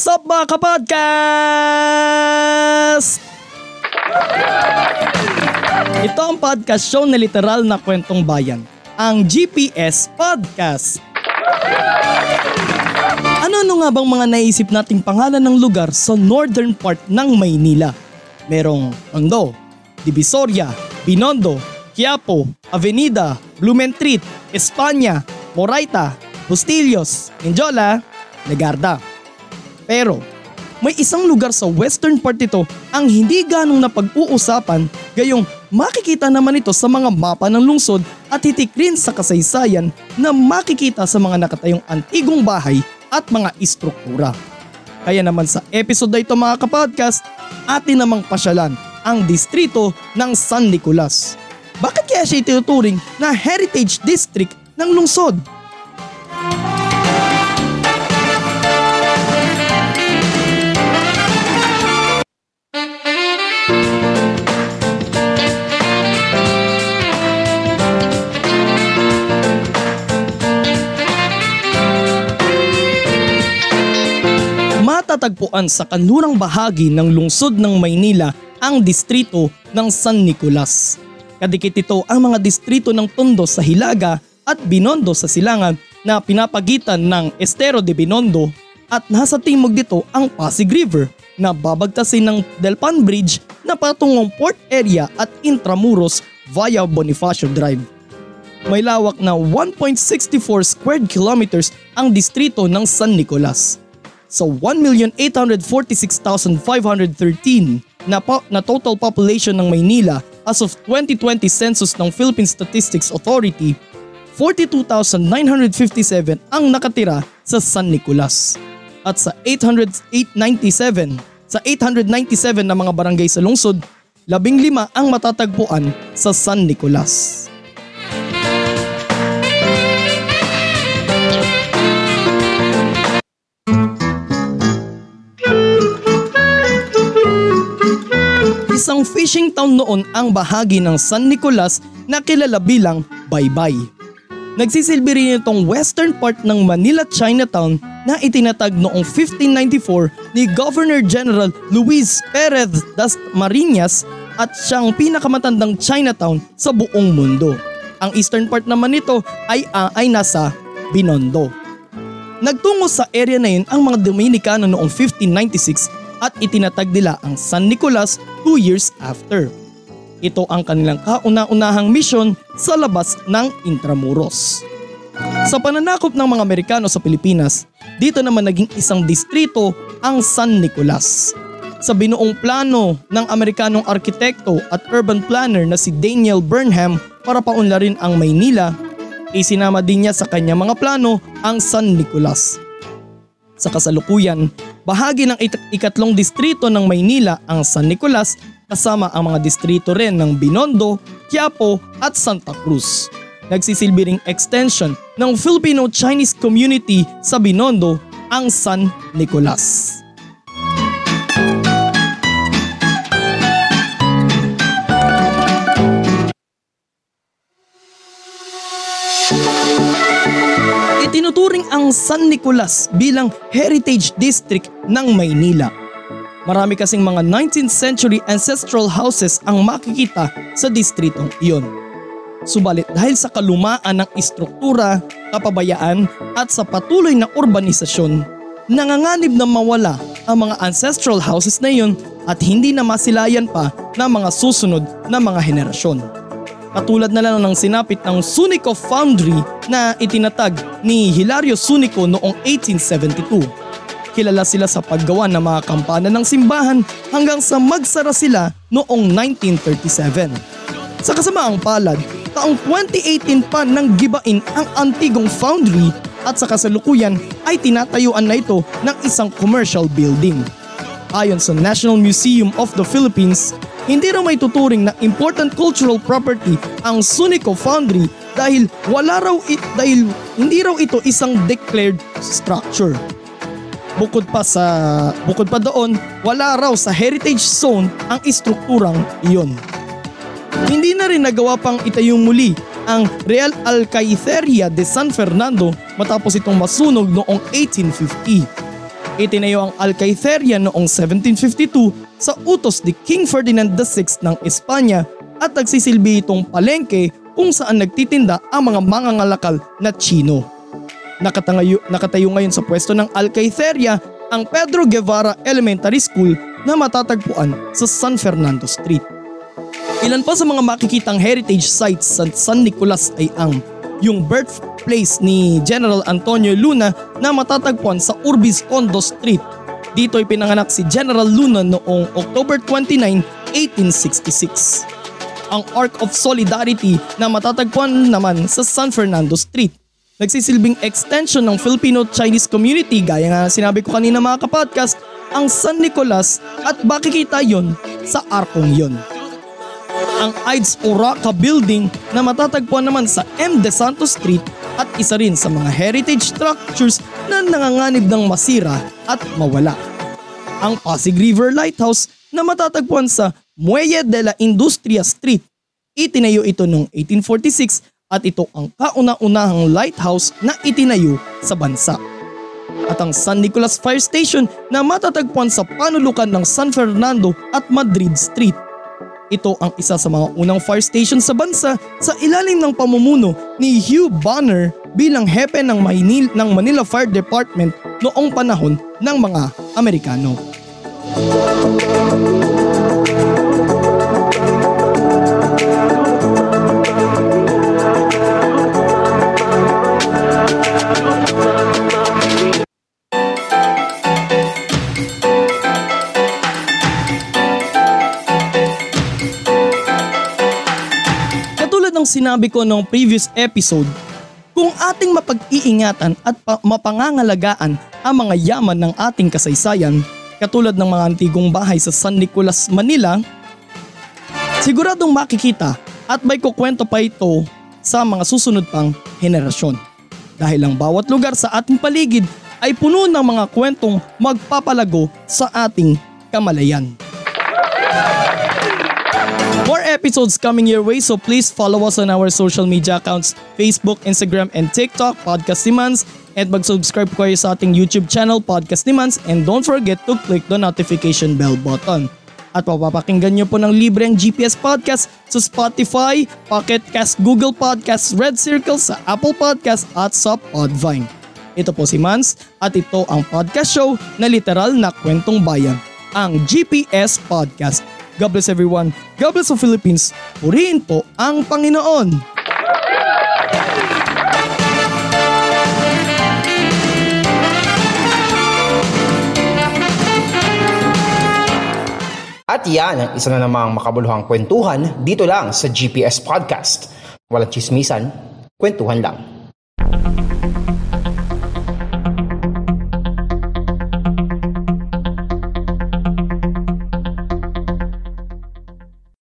What is up mga kapodcast? Ito ang podcast show na literal na kwentong bayan, ang GPS Podcast. Ano-ano nga bang mga naisip nating pangalan ng lugar sa northern part ng Maynila? Merong Tondo, Divisoria, Binondo, Quiapo, Avenida, Blumentritt, Espanya, Moraita, Bustillos, Menjola, Legarda. Pero, may isang lugar sa western part nito ang hindi ganong napag-uusapan gayong makikita naman ito sa mga mapa ng lungsod at hitik rin sa kasaysayan na makikita sa mga nakatayong antigong bahay at mga istruktura. Kaya naman sa episode na ito mga kapodcast, atin namang pasyalan ang distrito ng San Nicolas. Bakit kaya siya itinuturing na heritage district ng lungsod? Matatagpuan sa kanlurang bahagi ng lungsod ng Maynila ang distrito ng San Nicolas. Kadikit ito ang mga distrito ng Tondo sa Hilaga at Binondo sa Silangan na pinapagitan ng Estero de Binondo at nasa timog dito ang Pasig River na babagtasin ng Delpan Bridge na patungong port area at Intramuros via Bonifacio Drive. May lawak na 1.64 square kilometers ang distrito ng San Nicolas sa 1,846,513 na, po- na total population ng Maynila as of 2020 census ng Philippine Statistics Authority, 42,957 ang nakatira sa San Nicolas. At sa 897, sa 897 na mga barangay sa lungsod, 15 ang matatagpuan sa San Nicolas. Isang fishing town noon ang bahagi ng San Nicolas na kilala bilang Baybay. Nagsisilbi rin itong western part ng Manila Chinatown na itinatag noong 1594 ni Governor General Luis Perez das Marinas at siyang pinakamatandang Chinatown sa buong mundo. Ang eastern part naman nito ay, ah, ay nasa Binondo. Nagtungo sa area na yun ang mga Dominicano noong 1596 at itinatag nila ang San Nicolas two years after. Ito ang kanilang kauna-unahang misyon sa labas ng Intramuros. Sa pananakop ng mga Amerikano sa Pilipinas, dito naman naging isang distrito ang San Nicolas. Sa binuong plano ng Amerikanong arkitekto at urban planner na si Daniel Burnham para paunlarin ang Maynila, isinama din niya sa kanyang mga plano ang San Nicolas. Sa kasalukuyan, bahagi ng ikatlong distrito ng Maynila ang San Nicolas kasama ang mga distrito rin ng Binondo, Quiapo at Santa Cruz. Nagsisilbi ring extension ng Filipino-Chinese community sa Binondo ang San Nicolas. Itinuturing ang San Nicolas bilang heritage district ng Maynila. Marami kasing mga 19th century ancestral houses ang makikita sa distritong iyon. Subalit dahil sa kalumaan ng istruktura, kapabayaan at sa patuloy na urbanisasyon, nanganganib na mawala ang mga ancestral houses na iyon at hindi na masilayan pa ng mga susunod na mga henerasyon. Katulad na lang ng sinapit ng Sunico Foundry na itinatag ni Hilario Sunico noong 1872. Kilala sila sa paggawa ng mga kampana ng simbahan hanggang sa magsara sila noong 1937. Sa kasamaang palad, taong 2018 pa nang gibain ang antigong foundry at sa kasalukuyan ay tinatayuan na ito ng isang commercial building. Ayon sa National Museum of the Philippines, hindi raw may tuturing na important cultural property ang Sunico Foundry dahil wala raw it dahil hindi raw ito isang declared structure. Bukod pa sa bukod pa doon, wala raw sa heritage zone ang istrukturang iyon. Hindi na rin nagawa pang itayong muli ang Real Alcaiceria de San Fernando matapos itong masunog noong 1850. Itinayo ang Alcaiceria noong 1752 sa utos ni King Ferdinand VI ng Espanya at nagsisilbi itong palengke kung saan nagtitinda ang mga mangangalakal na Chino. Nakatayo, nakatayo ngayon sa pwesto ng Alcaiceria ang Pedro Guevara Elementary School na matatagpuan sa San Fernando Street. Ilan pa sa mga makikitang heritage sites sa San Nicolas ay ang yung birthplace ni General Antonio Luna na matatagpuan sa Urbis Condo Street. Dito ay pinanganak si General Luna noong October 29, 1866. Ang Ark of Solidarity na matatagpuan naman sa San Fernando Street. Nagsisilbing extension ng Filipino-Chinese community gaya nga sinabi ko kanina mga kapodcast, ang San Nicolas at makikita yon sa arkong yon ang Ides Oraca Building na matatagpuan naman sa M. De Santos Street at isa rin sa mga heritage structures na nanganganib ng masira at mawala. Ang Pasig River Lighthouse na matatagpuan sa Muelle de la Industria Street. Itinayo ito noong 1846 at ito ang kauna-unahang lighthouse na itinayo sa bansa. At ang San Nicolas Fire Station na matatagpuan sa panulukan ng San Fernando at Madrid Street ito ang isa sa mga unang fire station sa bansa sa ilalim ng pamumuno ni Hugh Bonner bilang hepe ng, Manil ng Manila Fire Department noong panahon ng mga Amerikano. ng sinabi ko noong previous episode, kung ating mapag-iingatan at pa- mapangangalagaan ang mga yaman ng ating kasaysayan, katulad ng mga antigong bahay sa San Nicolas, Manila, siguradong makikita at may kukwento pa ito sa mga susunod pang henerasyon. Dahil ang bawat lugar sa ating paligid ay puno ng mga kwentong magpapalago sa ating kamalayan. Episodes coming your way so please follow us on our social media accounts Facebook, Instagram, and TikTok, Podcast Demands, and mag-subscribe po kayo sa ating YouTube channel, Podcast Demands, and don't forget to click the notification bell button. At mapapakinggan nyo po ng libre ang GPS Podcast sa Spotify, Pocket Cast, Google Podcasts, Red Circle, sa Apple Podcast at sa Podvine. Ito po si Mans at ito ang podcast show na literal na kwentong bayan, ang GPS Podcast. God bless everyone. God bless the Philippines. Purihin po ang Panginoon. At yan ang isa na namang makabuluhang kwentuhan dito lang sa GPS Podcast. Walang chismisan, kwentuhan lang.